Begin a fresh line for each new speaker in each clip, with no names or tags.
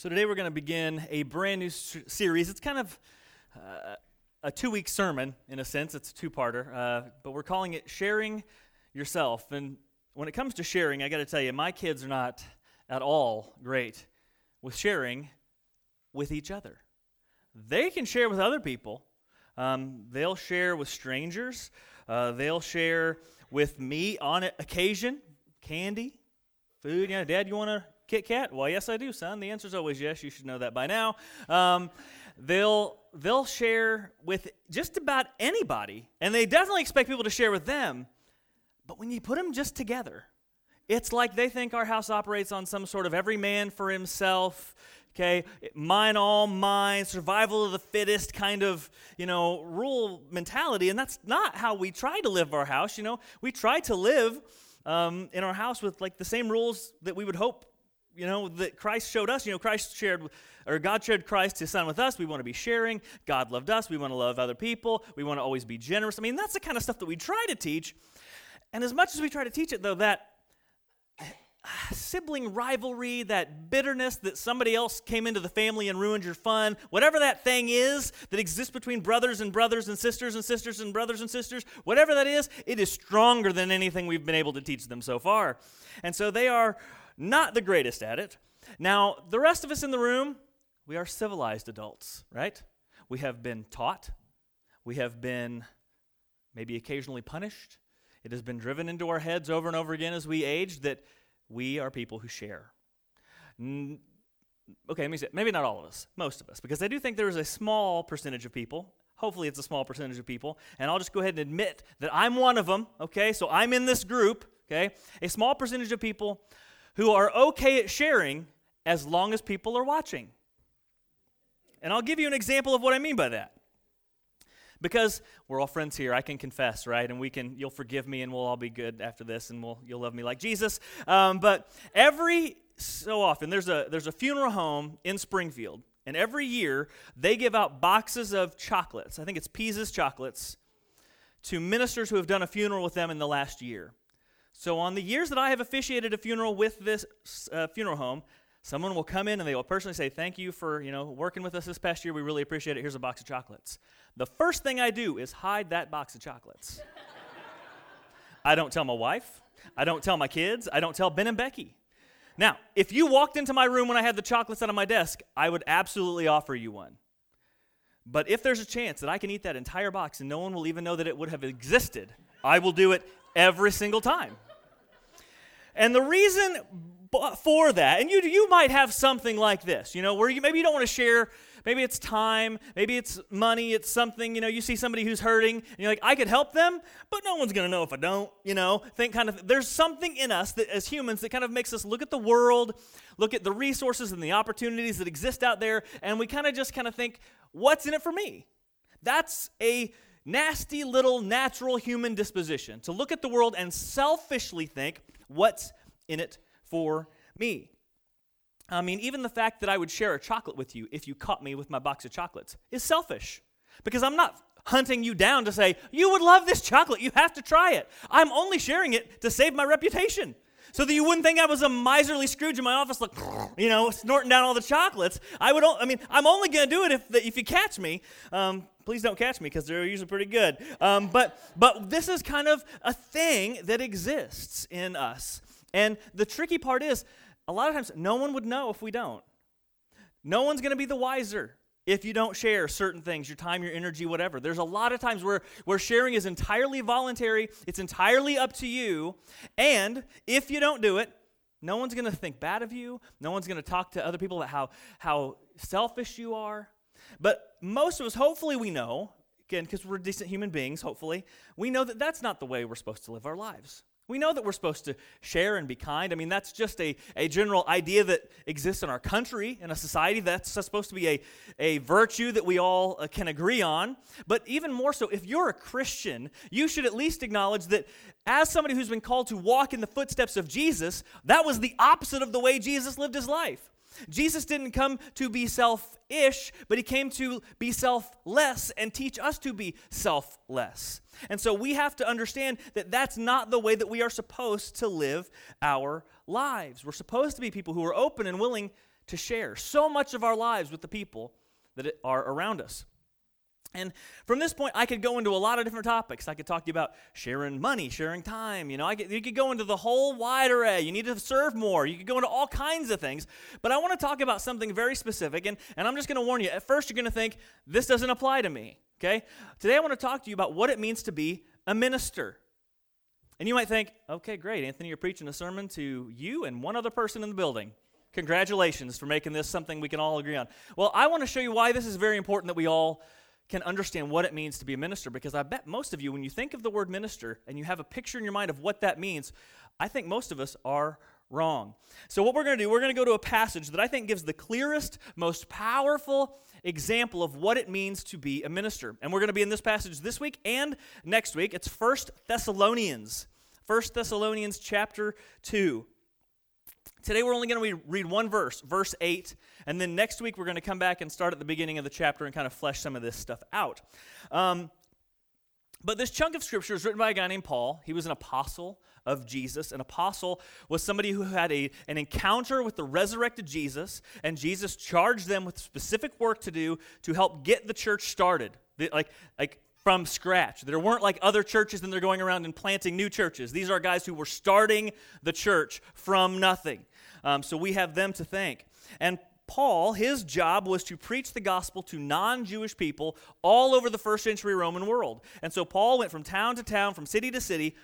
So, today we're going to begin a brand new series. It's kind of uh, a two week sermon, in a sense. It's a two parter, uh, but we're calling it Sharing Yourself. And when it comes to sharing, I got to tell you, my kids are not at all great with sharing with each other. They can share with other people, um, they'll share with strangers, uh, they'll share with me on occasion, candy, food. Yeah, Dad, you want to Kit Kat? Well, yes, I do, son. The answer is always yes. You should know that by now. Um, they'll they'll share with just about anybody, and they definitely expect people to share with them. But when you put them just together, it's like they think our house operates on some sort of every man for himself, okay, mine all mine, survival of the fittest kind of, you know, rule mentality. And that's not how we try to live our house. You know, we try to live um, in our house with like the same rules that we would hope you know, that Christ showed us. You know, Christ shared, or God shared Christ, his son, with us. We want to be sharing. God loved us. We want to love other people. We want to always be generous. I mean, that's the kind of stuff that we try to teach. And as much as we try to teach it, though, that sibling rivalry, that bitterness that somebody else came into the family and ruined your fun, whatever that thing is that exists between brothers and brothers and sisters and sisters and brothers and sisters, whatever that is, it is stronger than anything we've been able to teach them so far. And so they are not the greatest at it. Now, the rest of us in the room, we are civilized adults, right? We have been taught, we have been maybe occasionally punished. It has been driven into our heads over and over again as we age that we are people who share. okay, let me say, maybe not all of us, most of us, because I do think there is a small percentage of people. Hopefully, it's a small percentage of people. And I'll just go ahead and admit that I'm one of them, okay? So I'm in this group, okay? A small percentage of people who are okay at sharing as long as people are watching. And I'll give you an example of what I mean by that. Because we're all friends here, I can confess, right? And we can, you'll forgive me, and we'll all be good after this, and we'll, you'll love me like Jesus. Um, but every so often, there's a there's a funeral home in Springfield, and every year they give out boxes of chocolates. I think it's Pease's chocolates to ministers who have done a funeral with them in the last year. So, on the years that I have officiated a funeral with this uh, funeral home, someone will come in and they will personally say, Thank you for you know, working with us this past year. We really appreciate it. Here's a box of chocolates. The first thing I do is hide that box of chocolates. I don't tell my wife. I don't tell my kids. I don't tell Ben and Becky. Now, if you walked into my room when I had the chocolates out on my desk, I would absolutely offer you one. But if there's a chance that I can eat that entire box and no one will even know that it would have existed, I will do it every single time. And the reason for that, and you, you might have something like this, you know, where you, maybe you don't want to share, maybe it's time, maybe it's money, it's something, you know, you see somebody who's hurting, and you're like, I could help them, but no one's going to know if I don't, you know, think kind of, there's something in us that as humans that kind of makes us look at the world, look at the resources and the opportunities that exist out there, and we kind of just kind of think, what's in it for me? That's a nasty little natural human disposition to look at the world and selfishly think, what's in it for me? I mean, even the fact that I would share a chocolate with you if you caught me with my box of chocolates is selfish because I'm not hunting you down to say, you would love this chocolate, you have to try it. I'm only sharing it to save my reputation so that you wouldn't think I was a miserly Scrooge in my office, like, you know, snorting down all the chocolates. I would, I mean, I'm only going to do it if, if you catch me. Um, please don't catch me because they're usually pretty good. Um, but, but this is kind of a thing that exists in us. And the tricky part is, a lot of times, no one would know if we don't. No one's going to be the wiser if you don't share certain things, your time, your energy, whatever. There's a lot of times where, where sharing is entirely voluntary, it's entirely up to you. And if you don't do it, no one's going to think bad of you. No one's going to talk to other people about how, how selfish you are. But most of us, hopefully, we know, again, because we're decent human beings, hopefully, we know that that's not the way we're supposed to live our lives. We know that we're supposed to share and be kind. I mean, that's just a, a general idea that exists in our country, in a society. That's supposed to be a, a virtue that we all uh, can agree on. But even more so, if you're a Christian, you should at least acknowledge that as somebody who's been called to walk in the footsteps of Jesus, that was the opposite of the way Jesus lived his life. Jesus didn't come to be selfish, but he came to be selfless and teach us to be selfless. And so we have to understand that that's not the way that we are supposed to live our lives. We're supposed to be people who are open and willing to share so much of our lives with the people that are around us. And from this point, I could go into a lot of different topics. I could talk to you about sharing money, sharing time. You know, I could, you could go into the whole wide array. You need to serve more. You could go into all kinds of things. But I want to talk about something very specific. And, and I'm just going to warn you at first, you're going to think, this doesn't apply to me. Okay? Today, I want to talk to you about what it means to be a minister. And you might think, okay, great. Anthony, you're preaching a sermon to you and one other person in the building. Congratulations for making this something we can all agree on. Well, I want to show you why this is very important that we all can understand what it means to be a minister because I bet most of you, when you think of the word minister and you have a picture in your mind of what that means, I think most of us are wrong. So, what we're going to do, we're going to go to a passage that I think gives the clearest, most powerful example of what it means to be a minister. And we're going to be in this passage this week and next week. It's First Thessalonians. First Thessalonians chapter 2. Today we're only going to read one verse, verse 8, and then next week we're going to come back and start at the beginning of the chapter and kind of flesh some of this stuff out. Um, but this chunk of scripture is written by a guy named Paul. He was an apostle of Jesus. An apostle was somebody who had a, an encounter with the resurrected Jesus, and Jesus charged them with specific work to do to help get the church started. Like, like from scratch. There weren't like other churches and they're going around and planting new churches. These are guys who were starting the church from nothing. Um, so we have them to thank. And Paul, his job was to preach the gospel to non Jewish people all over the first century Roman world. And so Paul went from town to town, from city to city,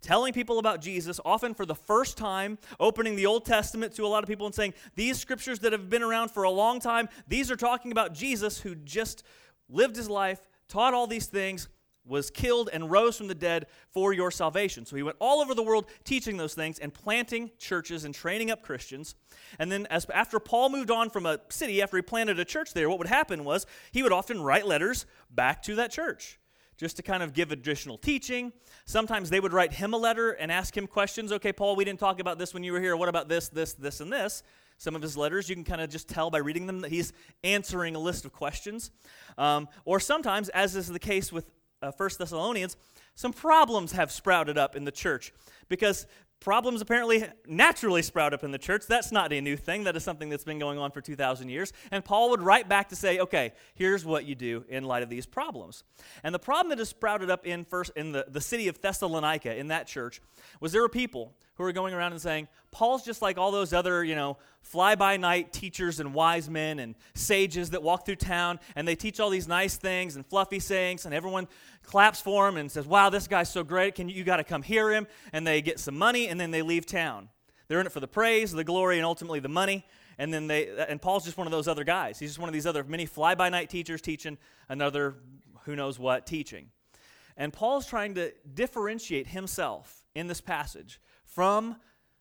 telling people about Jesus, often for the first time, opening the Old Testament to a lot of people and saying, These scriptures that have been around for a long time, these are talking about Jesus who just lived his life, taught all these things, was killed and rose from the dead for your salvation. So he went all over the world teaching those things and planting churches and training up Christians. And then as after Paul moved on from a city after he planted a church there, what would happen was he would often write letters back to that church just to kind of give additional teaching. Sometimes they would write him a letter and ask him questions. Okay, Paul, we didn't talk about this when you were here. What about this, this, this, and this? Some of his letters, you can kind of just tell by reading them that he's answering a list of questions. Um, or sometimes, as is the case with uh, 1 Thessalonians, some problems have sprouted up in the church because problems apparently naturally sprout up in the church. That's not a new thing. That is something that's been going on for 2,000 years. And Paul would write back to say, okay, here's what you do in light of these problems. And the problem that has sprouted up in, first, in the, the city of Thessalonica, in that church, was there were people who were going around and saying, Paul's just like all those other, you know, fly by night teachers and wise men and sages that walk through town and they teach all these nice things and fluffy sayings and everyone claps for him and says, Wow, this guy's so great. Can you, you got to come hear him? And they get some money and then they leave town. They're in it for the praise, the glory, and ultimately the money. And then they, and Paul's just one of those other guys. He's just one of these other many fly by night teachers teaching another who knows what teaching. And Paul's trying to differentiate himself in this passage from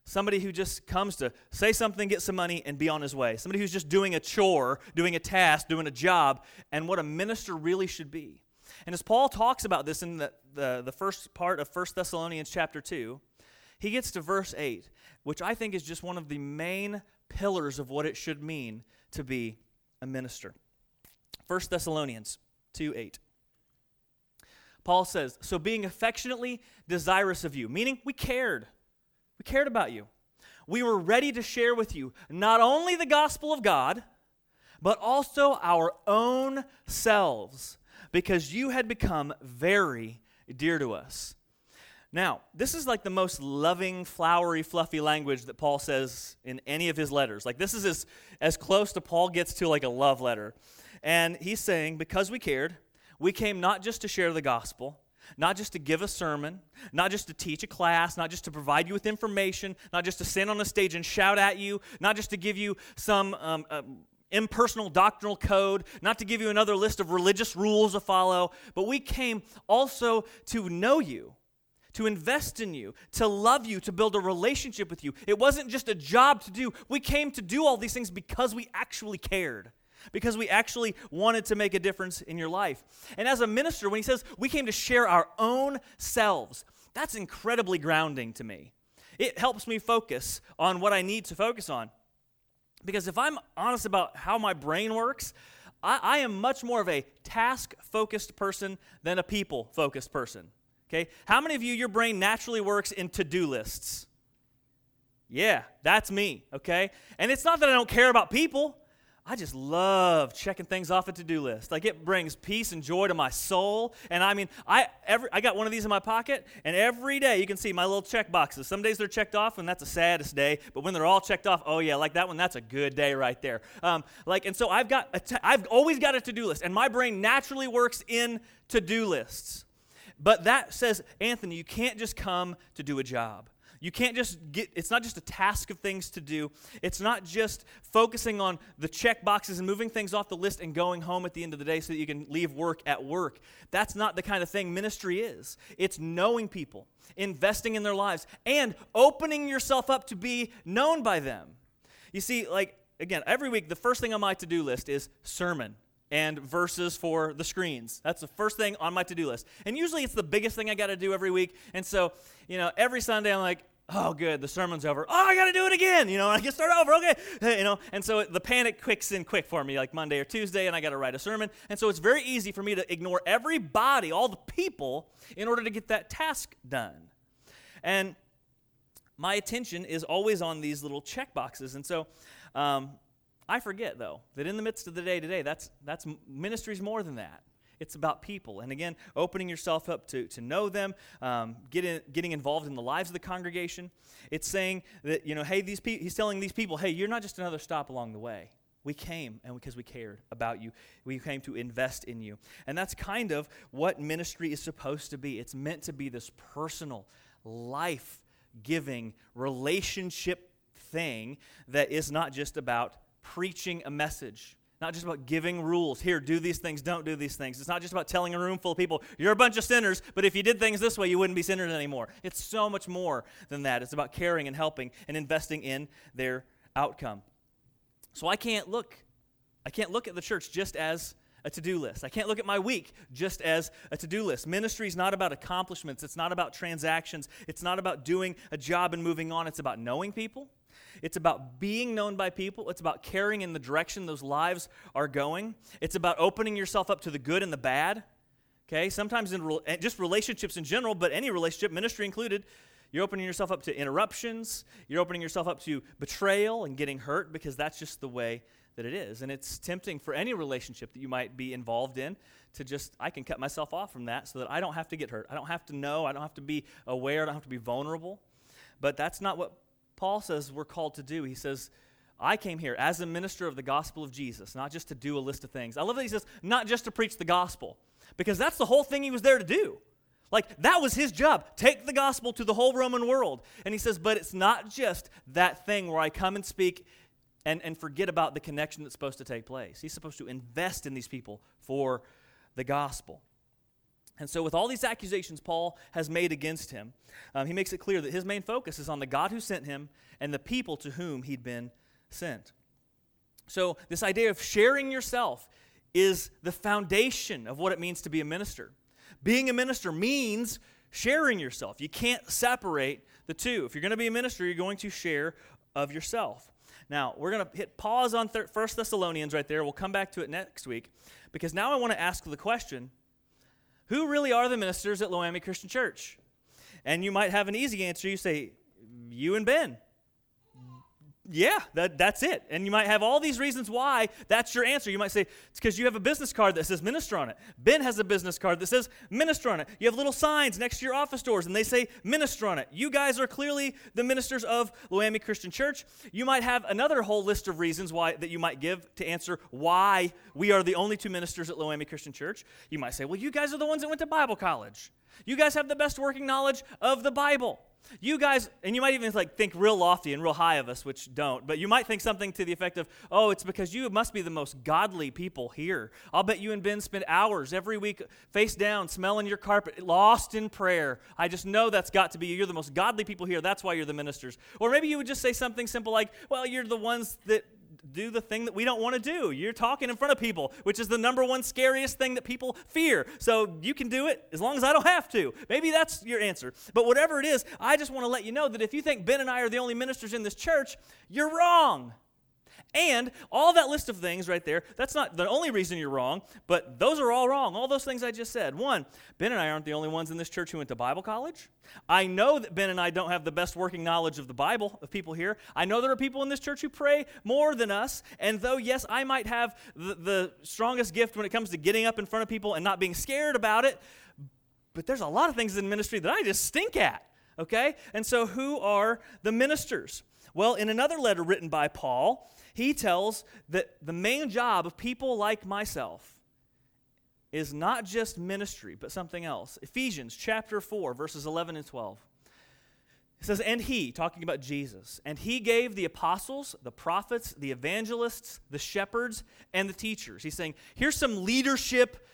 somebody who just comes to say something, get some money, and be on his way. Somebody who's just doing a chore, doing a task, doing a job, and what a minister really should be. And as Paul talks about this in the, the, the first part of 1 Thessalonians chapter 2, he gets to verse 8, which I think is just one of the main pillars of what it should mean to be a minister. 1 Thessalonians 2 8. Paul says, So being affectionately desirous of you, meaning we cared. We cared about you. We were ready to share with you not only the gospel of God, but also our own selves because you had become very dear to us. Now, this is like the most loving, flowery, fluffy language that Paul says in any of his letters. Like, this is as, as close to Paul gets to like a love letter. And he's saying, because we cared, we came not just to share the gospel, not just to give a sermon, not just to teach a class, not just to provide you with information, not just to stand on a stage and shout at you, not just to give you some um, uh, impersonal doctrinal code, not to give you another list of religious rules to follow, but we came also to know you, to invest in you, to love you, to build a relationship with you. It wasn't just a job to do. We came to do all these things because we actually cared. Because we actually wanted to make a difference in your life. And as a minister, when he says we came to share our own selves, that's incredibly grounding to me. It helps me focus on what I need to focus on. Because if I'm honest about how my brain works, I, I am much more of a task focused person than a people focused person. Okay? How many of you, your brain naturally works in to do lists? Yeah, that's me, okay? And it's not that I don't care about people. I just love checking things off a to-do list. Like it brings peace and joy to my soul. And I mean, I every I got one of these in my pocket, and every day you can see my little check boxes. Some days they're checked off, and that's the saddest day. But when they're all checked off, oh yeah, like that one, that's a good day right there. Um, like, and so I've got I've always got a to-do list, and my brain naturally works in to-do lists. But that says, Anthony, you can't just come to do a job. You can't just get, it's not just a task of things to do. It's not just focusing on the check boxes and moving things off the list and going home at the end of the day so that you can leave work at work. That's not the kind of thing ministry is. It's knowing people, investing in their lives, and opening yourself up to be known by them. You see, like, again, every week, the first thing on my to do list is sermon and verses for the screens. That's the first thing on my to do list. And usually it's the biggest thing I got to do every week. And so, you know, every Sunday I'm like, oh, good, the sermon's over. Oh, I got to do it again. You know, I can start over. Okay. You know, and so the panic quicks in quick for me, like Monday or Tuesday, and I got to write a sermon. And so it's very easy for me to ignore everybody, all the people, in order to get that task done. And my attention is always on these little check boxes. And so, um, I forget, though, that in the midst of the day to day, that's, that's ministry's more than that. It's about people. And again, opening yourself up to, to know them, um, getting, getting involved in the lives of the congregation. It's saying that, you know, hey, these he's telling these people, hey, you're not just another stop along the way. We came and because we cared about you, we came to invest in you. And that's kind of what ministry is supposed to be. It's meant to be this personal, life giving, relationship thing that is not just about preaching a message. Not just about giving rules. Here, do these things, don't do these things. It's not just about telling a room full of people, you're a bunch of sinners, but if you did things this way, you wouldn't be sinners anymore. It's so much more than that. It's about caring and helping and investing in their outcome. So I can't look, I can't look at the church just as a to do list. I can't look at my week just as a to do list. Ministry is not about accomplishments, it's not about transactions, it's not about doing a job and moving on. It's about knowing people, it's about being known by people. It's about caring in the direction those lives are going. It's about opening yourself up to the good and the bad. Okay, sometimes in re- eh, just relationships in general, but any relationship, ministry included, you're opening yourself up to interruptions. You're opening yourself up to betrayal and getting hurt because that's just the way that it is. And it's tempting for any relationship that you might be involved in to just, I can cut myself off from that so that I don't have to get hurt. I don't have to know. I don't have to be aware. I don't have to be vulnerable. But that's not what Paul says we're called to do. He says, I came here as a minister of the gospel of Jesus, not just to do a list of things. I love that he says, not just to preach the gospel, because that's the whole thing he was there to do. Like, that was his job. Take the gospel to the whole Roman world. And he says, but it's not just that thing where I come and speak and, and forget about the connection that's supposed to take place. He's supposed to invest in these people for the gospel. And so, with all these accusations Paul has made against him, um, he makes it clear that his main focus is on the God who sent him and the people to whom he'd been sent. So, this idea of sharing yourself is the foundation of what it means to be a minister. Being a minister means sharing yourself. You can't separate the two. If you're going to be a minister, you're going to share of yourself. Now, we're going to hit pause on 1 Thessalonians right there. We'll come back to it next week because now I want to ask the question who really are the ministers at Loami Christian Church? And you might have an easy answer. You say, You and Ben yeah, that, that's it. And you might have all these reasons why that's your answer. You might say, it's because you have a business card that says minister on it. Ben has a business card that says minister on it. You have little signs next to your office doors and they say minister on it. You guys are clearly the ministers of Loami Christian Church. You might have another whole list of reasons why that you might give to answer why we are the only two ministers at Loami Christian Church. You might say, well, you guys are the ones that went to Bible college. You guys have the best working knowledge of the Bible. You guys, and you might even like think real lofty and real high of us, which don't, but you might think something to the effect of, oh, it's because you must be the most godly people here. I'll bet you and Ben spend hours every week face down, smelling your carpet, lost in prayer. I just know that's got to be you. You're the most godly people here. That's why you're the ministers. Or maybe you would just say something simple like, well, you're the ones that do the thing that we don't want to do. You're talking in front of people, which is the number one scariest thing that people fear. So you can do it as long as I don't have to. Maybe that's your answer. But whatever it is, I just want to let you know that if you think Ben and I are the only ministers in this church, you're wrong. And all that list of things right there, that's not the only reason you're wrong, but those are all wrong. All those things I just said. One, Ben and I aren't the only ones in this church who went to Bible college. I know that Ben and I don't have the best working knowledge of the Bible, of people here. I know there are people in this church who pray more than us. And though, yes, I might have the, the strongest gift when it comes to getting up in front of people and not being scared about it, but there's a lot of things in ministry that I just stink at. Okay? And so, who are the ministers? Well, in another letter written by Paul, he tells that the main job of people like myself is not just ministry, but something else. Ephesians chapter 4, verses 11 and 12. It says, And he, talking about Jesus, and he gave the apostles, the prophets, the evangelists, the shepherds, and the teachers. He's saying, here's some leadership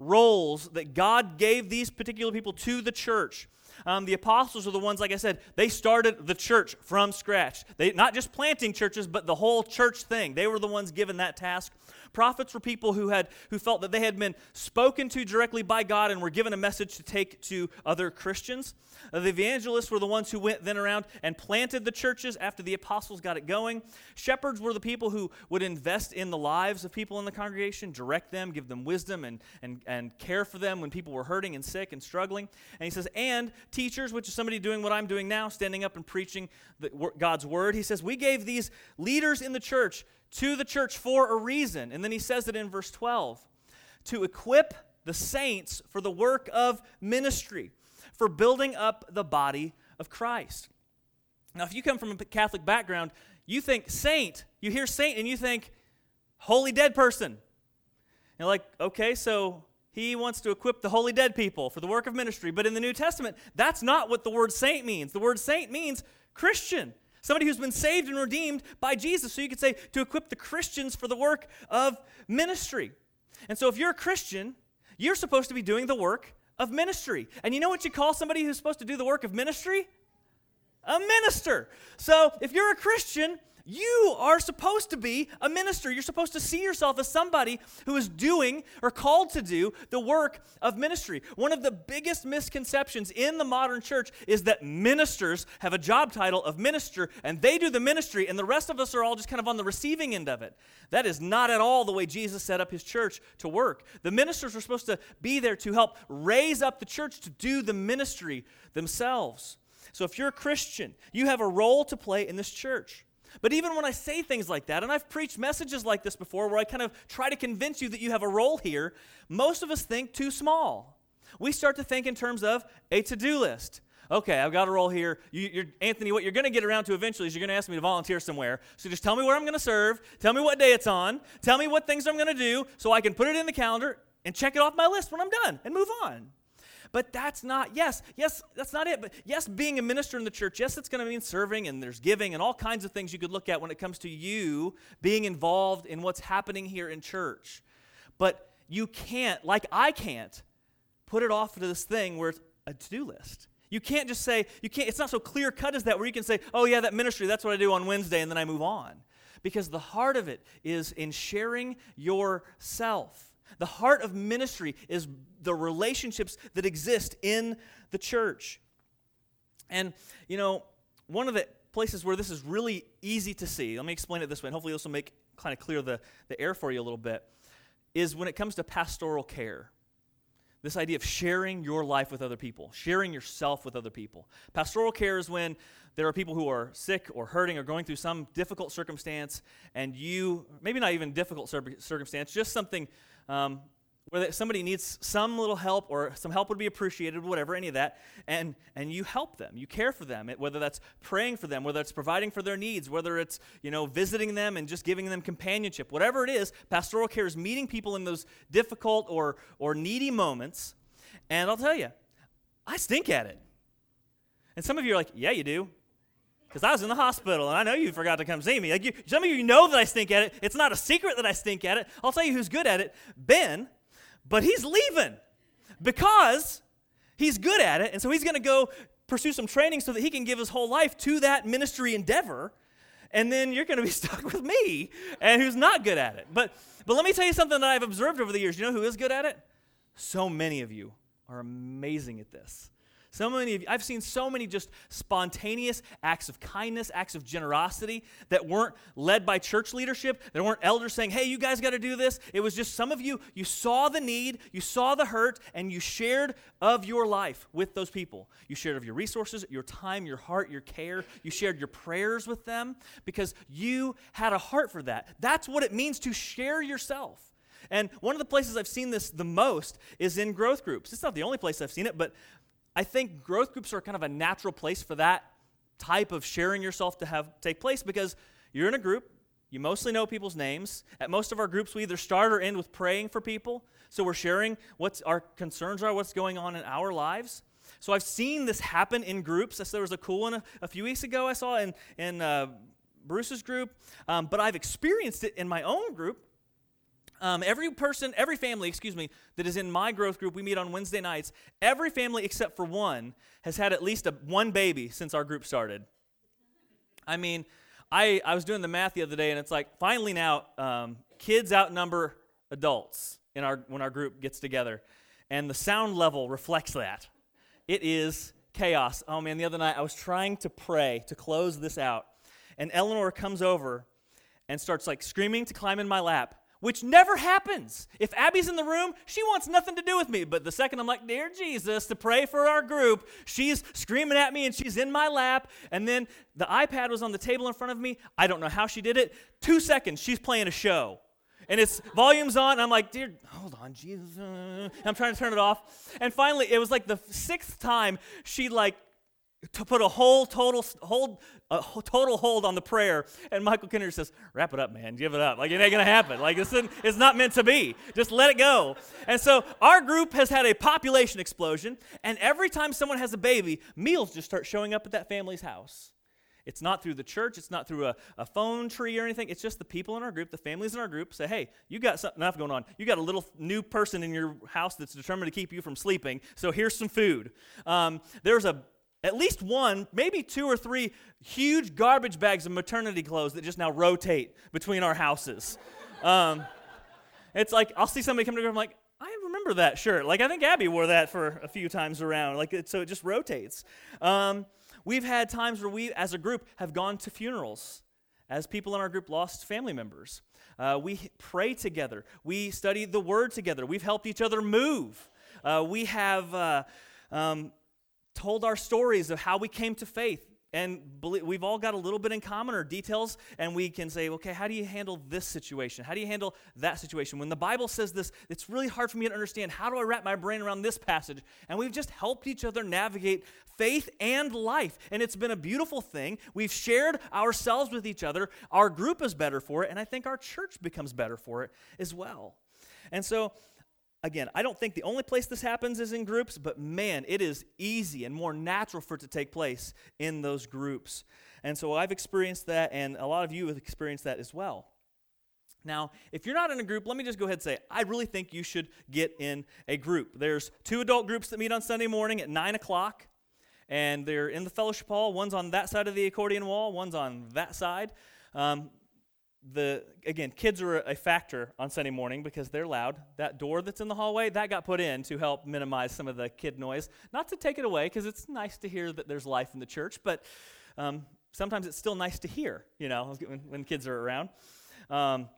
roles that God gave these particular people to the church. Um, the apostles are the ones, like I said, they started the church from scratch. They not just planting churches, but the whole church thing. They were the ones given that task. Prophets were people who had who felt that they had been spoken to directly by God and were given a message to take to other Christians. The evangelists were the ones who went then around and planted the churches after the apostles got it going. Shepherds were the people who would invest in the lives of people in the congregation, direct them, give them wisdom, and, and, and care for them when people were hurting and sick and struggling. And he says, and teachers, which is somebody doing what I'm doing now, standing up and preaching the, God's word. He says, we gave these leaders in the church to the church for a reason. And then he says it in verse 12 to equip the saints for the work of ministry, for building up the body of Christ. Now, if you come from a Catholic background, you think saint, you hear saint, and you think holy dead person. And like, okay, so he wants to equip the holy dead people for the work of ministry. But in the New Testament, that's not what the word saint means. The word saint means Christian. Somebody who's been saved and redeemed by Jesus. So you could say to equip the Christians for the work of ministry. And so if you're a Christian, you're supposed to be doing the work of ministry. And you know what you call somebody who's supposed to do the work of ministry? A minister. So if you're a Christian, you are supposed to be a minister. You're supposed to see yourself as somebody who is doing or called to do the work of ministry. One of the biggest misconceptions in the modern church is that ministers have a job title of minister and they do the ministry, and the rest of us are all just kind of on the receiving end of it. That is not at all the way Jesus set up his church to work. The ministers are supposed to be there to help raise up the church to do the ministry themselves. So if you're a Christian, you have a role to play in this church. But even when I say things like that, and I've preached messages like this before where I kind of try to convince you that you have a role here, most of us think too small. We start to think in terms of a to do list. Okay, I've got a role here. You, Anthony, what you're going to get around to eventually is you're going to ask me to volunteer somewhere. So just tell me where I'm going to serve, tell me what day it's on, tell me what things I'm going to do so I can put it in the calendar and check it off my list when I'm done and move on. But that's not, yes, yes, that's not it. But yes, being a minister in the church, yes, it's going to mean serving and there's giving and all kinds of things you could look at when it comes to you being involved in what's happening here in church. But you can't, like I can't, put it off to this thing where it's a to do list. You can't just say, you can't, it's not so clear cut as that where you can say, oh, yeah, that ministry, that's what I do on Wednesday, and then I move on. Because the heart of it is in sharing yourself the heart of ministry is the relationships that exist in the church. And, you know, one of the places where this is really easy to see, let me explain it this way, and hopefully this will make kind of clear the, the air for you a little bit, is when it comes to pastoral care. This idea of sharing your life with other people, sharing yourself with other people. Pastoral care is when there are people who are sick or hurting or going through some difficult circumstance, and you, maybe not even difficult circumstance, just something um, where somebody needs some little help or some help would be appreciated, whatever, any of that, and, and you help them. You care for them, whether that's praying for them, whether it's providing for their needs, whether it's, you know, visiting them and just giving them companionship. Whatever it is, pastoral care is meeting people in those difficult or, or needy moments. And I'll tell you, I stink at it. And some of you are like, yeah, you do because I was in the hospital and I know you forgot to come see me. Like you, some of you know that I stink at it. It's not a secret that I stink at it. I'll tell you who's good at it Ben, but he's leaving because he's good at it. And so he's going to go pursue some training so that he can give his whole life to that ministry endeavor. And then you're going to be stuck with me and who's not good at it. But, but let me tell you something that I've observed over the years. You know who is good at it? So many of you are amazing at this. So many of you, I've seen so many just spontaneous acts of kindness, acts of generosity that weren't led by church leadership, that weren't elders saying, hey, you guys got to do this. It was just some of you, you saw the need, you saw the hurt, and you shared of your life with those people. You shared of your resources, your time, your heart, your care. You shared your prayers with them because you had a heart for that. That's what it means to share yourself. And one of the places I've seen this the most is in growth groups. It's not the only place I've seen it, but I think growth groups are kind of a natural place for that type of sharing yourself to have take place because you're in a group, you mostly know people's names. At most of our groups, we either start or end with praying for people. So we're sharing what our concerns are, what's going on in our lives. So I've seen this happen in groups. There was a cool one a, a few weeks ago I saw in, in uh, Bruce's group, um, but I've experienced it in my own group um, every person, every family, excuse me, that is in my growth group, we meet on Wednesday nights. Every family except for one has had at least a, one baby since our group started. I mean, I, I was doing the math the other day, and it's like finally now, um, kids outnumber adults in our when our group gets together, and the sound level reflects that. It is chaos. Oh man, the other night I was trying to pray to close this out, and Eleanor comes over and starts like screaming to climb in my lap which never happens. If Abby's in the room, she wants nothing to do with me. But the second I'm like, Dear Jesus, to pray for our group, she's screaming at me and she's in my lap. And then the iPad was on the table in front of me. I don't know how she did it. Two seconds, she's playing a show. And it's volumes on, and I'm like, dear, hold on, Jesus. I'm trying to turn it off. And finally, it was like the sixth time she like to put a whole total hold a total hold on the prayer. And michael Kennedy says wrap it up man. Give it up. Like it ain't gonna happen. Like this it's not meant to be. Just let it go. And so our group has had a population explosion and every time someone has a baby meals just start showing up at that family's house. It's not through the church. It's not through a, a phone tree or anything. It's just the people in our group the families in our group say hey you got something enough going on. You got a little new person in your house that's determined to keep you from sleeping. So here's some food. Um, there's a at least one, maybe two or three huge garbage bags of maternity clothes that just now rotate between our houses. Um, it's like I'll see somebody come to me, I'm like, I remember that shirt. Like I think Abby wore that for a few times around. Like it, so, it just rotates. Um, we've had times where we, as a group, have gone to funerals as people in our group lost family members. Uh, we pray together. We study the Word together. We've helped each other move. Uh, we have. Uh, um, told our stories of how we came to faith. And we've all got a little bit in common or details, and we can say, okay, how do you handle this situation? How do you handle that situation? When the Bible says this, it's really hard for me to understand. How do I wrap my brain around this passage? And we've just helped each other navigate faith and life. And it's been a beautiful thing. We've shared ourselves with each other. Our group is better for it, and I think our church becomes better for it as well. And so again, I don't think the only place this happens is in groups, but man, it is easy and more natural for it to take place in those groups. And so I've experienced that, and a lot of you have experienced that as well. Now, if you're not in a group, let me just go ahead and say, I really think you should get in a group. There's two adult groups that meet on Sunday morning at 9 o'clock, and they're in the fellowship hall. One's on that side of the accordion wall, one's on that side. Um, the again kids are a factor on sunday morning because they're loud. That door that's in the hallway that got put in to help minimize some of the kid noise. Not to take it away because it's nice to hear that there's life in the church but um, sometimes it's still nice to hear you know when, when kids are around. Um,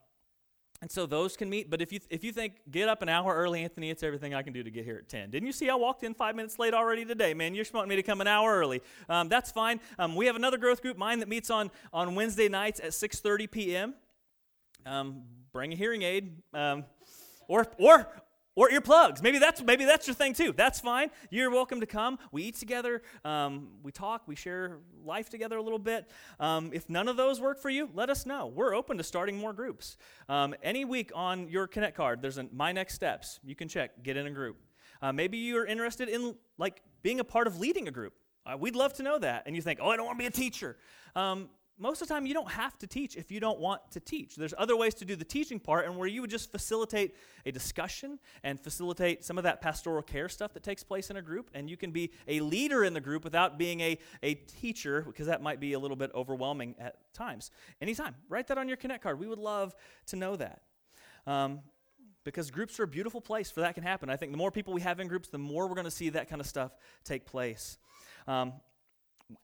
and so those can meet. But if you, if you think, get up an hour early, Anthony, it's everything I can do to get here at 10. Didn't you see I walked in five minutes late already today, man? You're wanting me to come an hour early. Um, that's fine. Um, we have another growth group, mine, that meets on, on Wednesday nights at 6.30 p.m. Um, bring a hearing aid. Um, or, or, or earplugs. Maybe that's maybe that's your thing too. That's fine. You're welcome to come. We eat together. Um, we talk. We share life together a little bit. Um, if none of those work for you, let us know. We're open to starting more groups. Um, any week on your Connect card, there's a My Next Steps. You can check. Get in a group. Uh, maybe you're interested in like being a part of leading a group. Uh, we'd love to know that. And you think, oh, I don't want to be a teacher. Most of the time you don't have to teach if you don't want to teach. There's other ways to do the teaching part and where you would just facilitate a discussion and facilitate some of that pastoral care stuff that takes place in a group. And you can be a leader in the group without being a, a teacher because that might be a little bit overwhelming at times. Anytime, write that on your Connect card. We would love to know that. Um, because groups are a beautiful place for that can happen. I think the more people we have in groups, the more we're going to see that kind of stuff take place. Um,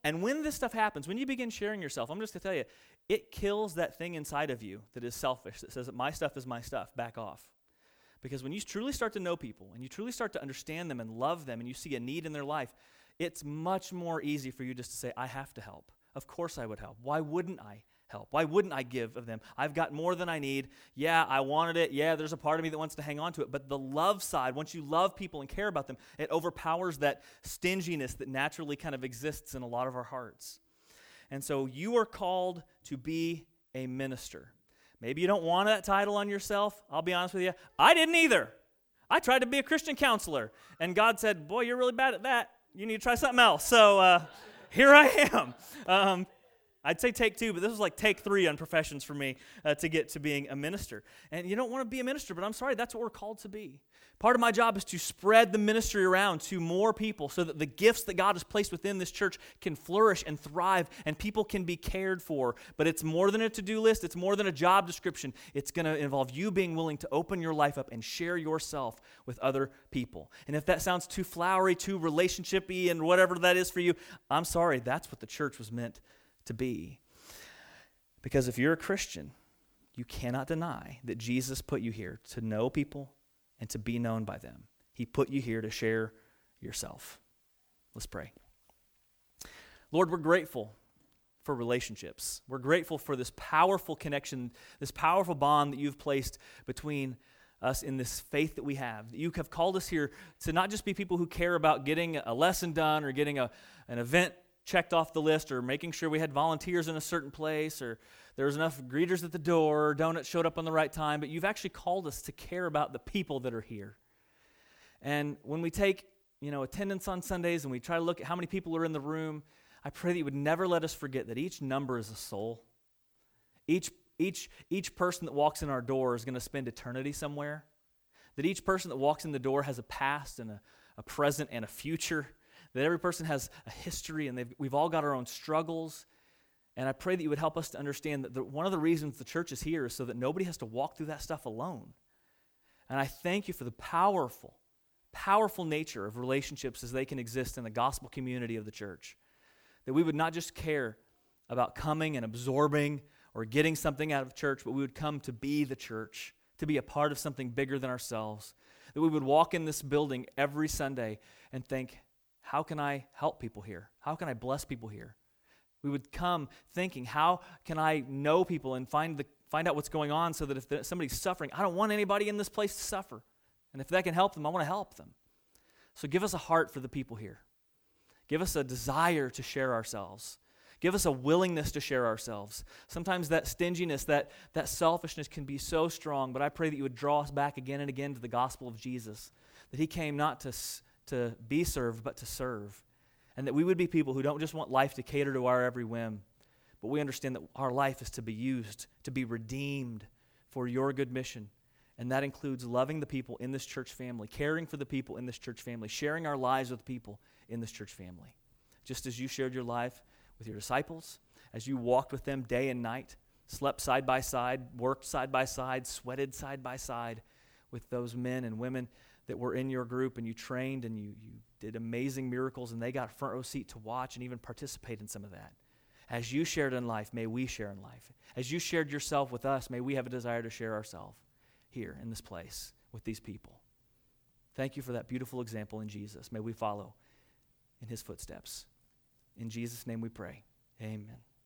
and when this stuff happens, when you begin sharing yourself, I'm just going to tell you, it kills that thing inside of you that is selfish, that says that my stuff is my stuff. Back off. Because when you truly start to know people and you truly start to understand them and love them and you see a need in their life, it's much more easy for you just to say, I have to help. Of course I would help. Why wouldn't I help? Why wouldn't I give of them? I've got more than I need. Yeah, I wanted it. Yeah, there's a part of me that wants to hang on to it. But the love side, once you love people and care about them, it overpowers that stinginess that naturally kind of exists in a lot of our hearts. And so you are called to be a minister. Maybe you don't want that title on yourself. I'll be honest with you. I didn't either. I tried to be a Christian counselor, and God said, Boy, you're really bad at that. You need to try something else. So uh, here I am. Um, I'd say take two, but this was like take three on professions for me uh, to get to being a minister. And you don't want to be a minister, but I'm sorry, that's what we're called to be. Part of my job is to spread the ministry around to more people so that the gifts that God has placed within this church can flourish and thrive and people can be cared for. But it's more than a to do list, it's more than a job description. It's going to involve you being willing to open your life up and share yourself with other people. And if that sounds too flowery, too relationshipy, and whatever that is for you, I'm sorry, that's what the church was meant to be. Because if you're a Christian, you cannot deny that Jesus put you here to know people and to be known by them. He put you here to share yourself. Let's pray. Lord, we're grateful for relationships. We're grateful for this powerful connection, this powerful bond that you've placed between us in this faith that we have. You have called us here to not just be people who care about getting a lesson done or getting a, an event checked off the list or making sure we had volunteers in a certain place or there was enough greeters at the door, donuts showed up on the right time, but you've actually called us to care about the people that are here. And when we take, you know, attendance on Sundays and we try to look at how many people are in the room, I pray that you would never let us forget that each number is a soul. Each each each person that walks in our door is going to spend eternity somewhere. That each person that walks in the door has a past and a, a present and a future that every person has a history and we've all got our own struggles. And I pray that you would help us to understand that the, one of the reasons the church is here is so that nobody has to walk through that stuff alone. And I thank you for the powerful, powerful nature of relationships as they can exist in the gospel community of the church. That we would not just care about coming and absorbing or getting something out of church, but we would come to be the church, to be a part of something bigger than ourselves. That we would walk in this building every Sunday and think, how can I help people here? How can I bless people here? We would come thinking, how can I know people and find, the, find out what's going on so that if somebody's suffering, I don't want anybody in this place to suffer. And if that can help them, I want to help them. So give us a heart for the people here. Give us a desire to share ourselves. Give us a willingness to share ourselves. Sometimes that stinginess, that, that selfishness can be so strong, but I pray that you would draw us back again and again to the gospel of Jesus. That he came not to to be served, but to serve. And that we would be people who don't just want life to cater to our every whim, but we understand that our life is to be used, to be redeemed for your good mission. And that includes loving the people in this church family, caring for the people in this church family, sharing our lives with people in this church family. Just as you shared your life with your disciples, as you walked with them day and night, slept side by side, worked side by side, sweated side by side with those men and women that were in your group and you trained and you, you did amazing miracles and they got front row seat to watch and even participate in some of that. As you shared in life, may we share in life. As you shared yourself with us, may we have a desire to share ourselves here in this place with these people. Thank you for that beautiful example in Jesus. May we follow in his footsteps. In Jesus' name we pray. Amen.